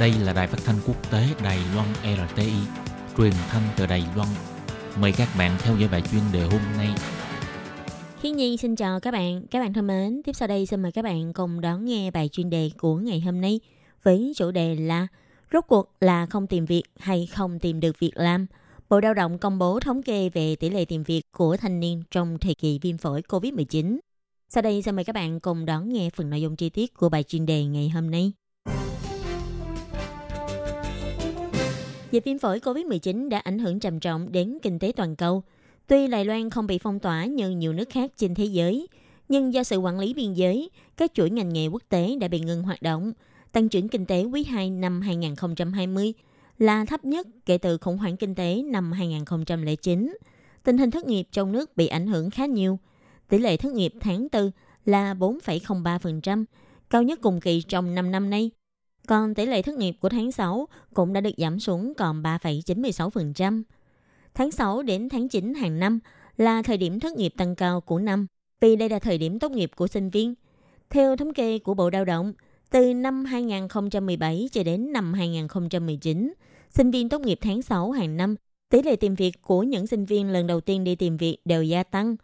Đây là đài phát thanh quốc tế Đài Loan RTI, truyền thanh từ Đài Loan. Mời các bạn theo dõi bài chuyên đề hôm nay. Hiên Nhi xin chào các bạn. Các bạn thân mến, tiếp sau đây xin mời các bạn cùng đón nghe bài chuyên đề của ngày hôm nay với chủ đề là Rốt cuộc là không tìm việc hay không tìm được việc làm? Bộ Lao động công bố thống kê về tỷ lệ tìm việc của thanh niên trong thời kỳ viêm phổi COVID-19. Sau đây xin mời các bạn cùng đón nghe phần nội dung chi tiết của bài chuyên đề ngày hôm nay. Dịch viêm phổi COVID-19 đã ảnh hưởng trầm trọng đến kinh tế toàn cầu. Tuy Đài Loan không bị phong tỏa như nhiều nước khác trên thế giới, nhưng do sự quản lý biên giới, các chuỗi ngành nghề quốc tế đã bị ngừng hoạt động. Tăng trưởng kinh tế quý 2 năm 2020 là thấp nhất kể từ khủng hoảng kinh tế năm 2009. Tình hình thất nghiệp trong nước bị ảnh hưởng khá nhiều. Tỷ lệ thất nghiệp tháng 4 là 4,03%, cao nhất cùng kỳ trong 5 năm nay. Còn tỷ lệ thất nghiệp của tháng 6 cũng đã được giảm xuống còn 3,96%. Tháng 6 đến tháng 9 hàng năm là thời điểm thất nghiệp tăng cao của năm, vì đây là thời điểm tốt nghiệp của sinh viên. Theo thống kê của Bộ Lao động, từ năm 2017 cho đến năm 2019, sinh viên tốt nghiệp tháng 6 hàng năm, tỷ lệ tìm việc của những sinh viên lần đầu tiên đi tìm việc đều gia tăng.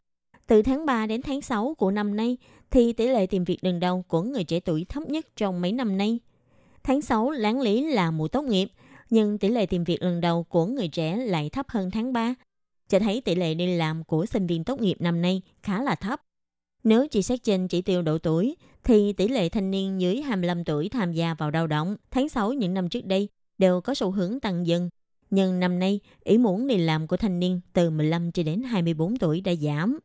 Từ tháng 3 đến tháng 6 của năm nay, thì tỷ lệ tìm việc lần đầu của người trẻ tuổi thấp nhất trong mấy năm nay. Tháng 6 láng lý là mùa tốt nghiệp, nhưng tỷ lệ tìm việc lần đầu của người trẻ lại thấp hơn tháng 3, cho thấy tỷ lệ đi làm của sinh viên tốt nghiệp năm nay khá là thấp. Nếu chỉ xét trên chỉ tiêu độ tuổi, thì tỷ lệ thanh niên dưới 25 tuổi tham gia vào lao động tháng 6 những năm trước đây đều có xu hướng tăng dần. Nhưng năm nay, ý muốn đi làm của thanh niên từ 15 cho đến 24 tuổi đã giảm.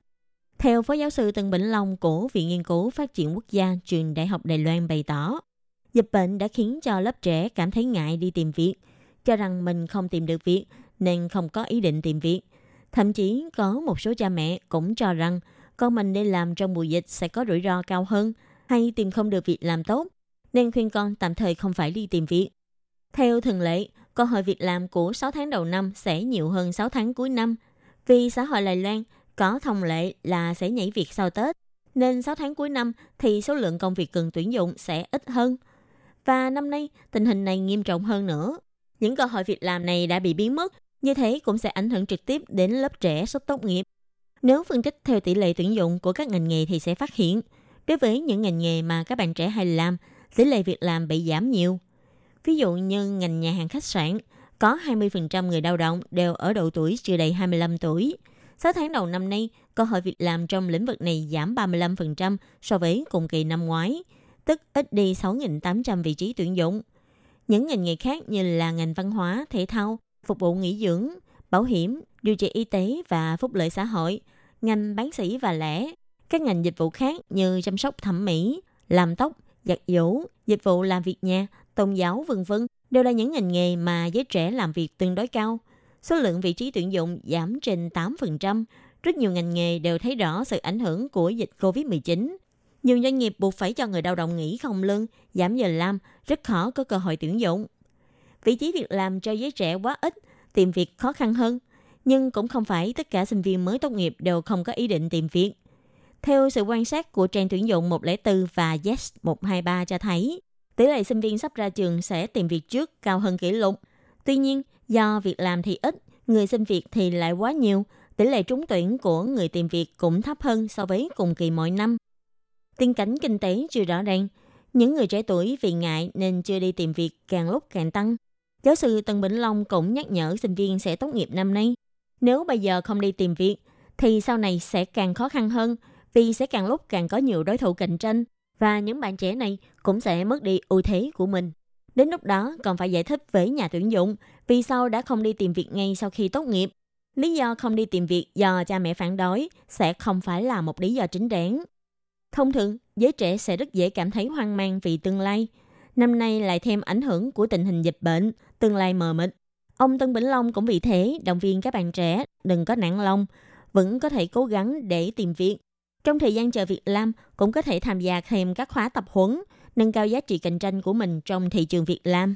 Theo Phó Giáo sư Tân Bỉnh Long của Viện Nghiên cứu Phát triển Quốc gia Trường Đại học Đài Loan bày tỏ, dịch bệnh đã khiến cho lớp trẻ cảm thấy ngại đi tìm việc, cho rằng mình không tìm được việc nên không có ý định tìm việc. Thậm chí có một số cha mẹ cũng cho rằng con mình đi làm trong mùa dịch sẽ có rủi ro cao hơn hay tìm không được việc làm tốt, nên khuyên con tạm thời không phải đi tìm việc. Theo thường lệ, cơ hội việc làm của 6 tháng đầu năm sẽ nhiều hơn 6 tháng cuối năm, vì xã hội Đài Loan có thông lệ là sẽ nhảy việc sau Tết, nên 6 tháng cuối năm thì số lượng công việc cần tuyển dụng sẽ ít hơn. Và năm nay, tình hình này nghiêm trọng hơn nữa. Những cơ hội việc làm này đã bị biến mất, như thế cũng sẽ ảnh hưởng trực tiếp đến lớp trẻ sắp tốt nghiệp. Nếu phân tích theo tỷ lệ tuyển dụng của các ngành nghề thì sẽ phát hiện, đối với những ngành nghề mà các bạn trẻ hay làm, tỷ lệ việc làm bị giảm nhiều. Ví dụ như ngành nhà hàng khách sạn, có 20% người lao động đều ở độ tuổi chưa đầy 25 tuổi. 6 tháng đầu năm nay, cơ hội việc làm trong lĩnh vực này giảm 35% so với cùng kỳ năm ngoái, tức ít đi 6.800 vị trí tuyển dụng. Những ngành nghề khác như là ngành văn hóa, thể thao, phục vụ nghỉ dưỡng, bảo hiểm, điều trị y tế và phúc lợi xã hội, ngành bán sỉ và lẻ, các ngành dịch vụ khác như chăm sóc thẩm mỹ, làm tóc, giặt giũ, dịch vụ làm việc nhà, tôn giáo vân vân đều là những ngành nghề mà giới trẻ làm việc tương đối cao. Số lượng vị trí tuyển dụng giảm trên 8%. Rất nhiều ngành nghề đều thấy rõ sự ảnh hưởng của dịch COVID-19. Nhiều doanh nghiệp buộc phải cho người lao động nghỉ không lương, giảm giờ làm, rất khó có cơ hội tuyển dụng. Vị trí việc làm cho giới trẻ quá ít, tìm việc khó khăn hơn. Nhưng cũng không phải tất cả sinh viên mới tốt nghiệp đều không có ý định tìm việc. Theo sự quan sát của trang tuyển dụng 104 và Yes 123 cho thấy, tỷ lệ sinh viên sắp ra trường sẽ tìm việc trước cao hơn kỷ lục. Tuy nhiên, do việc làm thì ít, người xin việc thì lại quá nhiều, tỷ lệ trúng tuyển của người tìm việc cũng thấp hơn so với cùng kỳ mọi năm tình cảnh kinh tế chưa rõ ràng, những người trẻ tuổi vì ngại nên chưa đi tìm việc càng lúc càng tăng. Giáo sư Tân Bỉnh Long cũng nhắc nhở sinh viên sẽ tốt nghiệp năm nay. Nếu bây giờ không đi tìm việc, thì sau này sẽ càng khó khăn hơn vì sẽ càng lúc càng có nhiều đối thủ cạnh tranh và những bạn trẻ này cũng sẽ mất đi ưu thế của mình. Đến lúc đó còn phải giải thích với nhà tuyển dụng vì sao đã không đi tìm việc ngay sau khi tốt nghiệp. Lý do không đi tìm việc do cha mẹ phản đối sẽ không phải là một lý do chính đáng. Thông thường, giới trẻ sẽ rất dễ cảm thấy hoang mang vì tương lai. Năm nay lại thêm ảnh hưởng của tình hình dịch bệnh, tương lai mờ mịt. Ông Tân Bỉnh Long cũng vì thế động viên các bạn trẻ đừng có nản lòng, vẫn có thể cố gắng để tìm việc trong thời gian chờ việc làm, cũng có thể tham gia thêm các khóa tập huấn, nâng cao giá trị cạnh tranh của mình trong thị trường việc làm.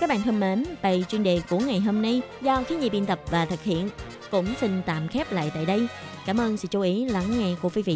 Các bạn thân mến, bài chuyên đề của ngày hôm nay do khí nhi biên tập và thực hiện cũng xin tạm khép lại tại đây. Cảm ơn sự chú ý lắng nghe của quý vị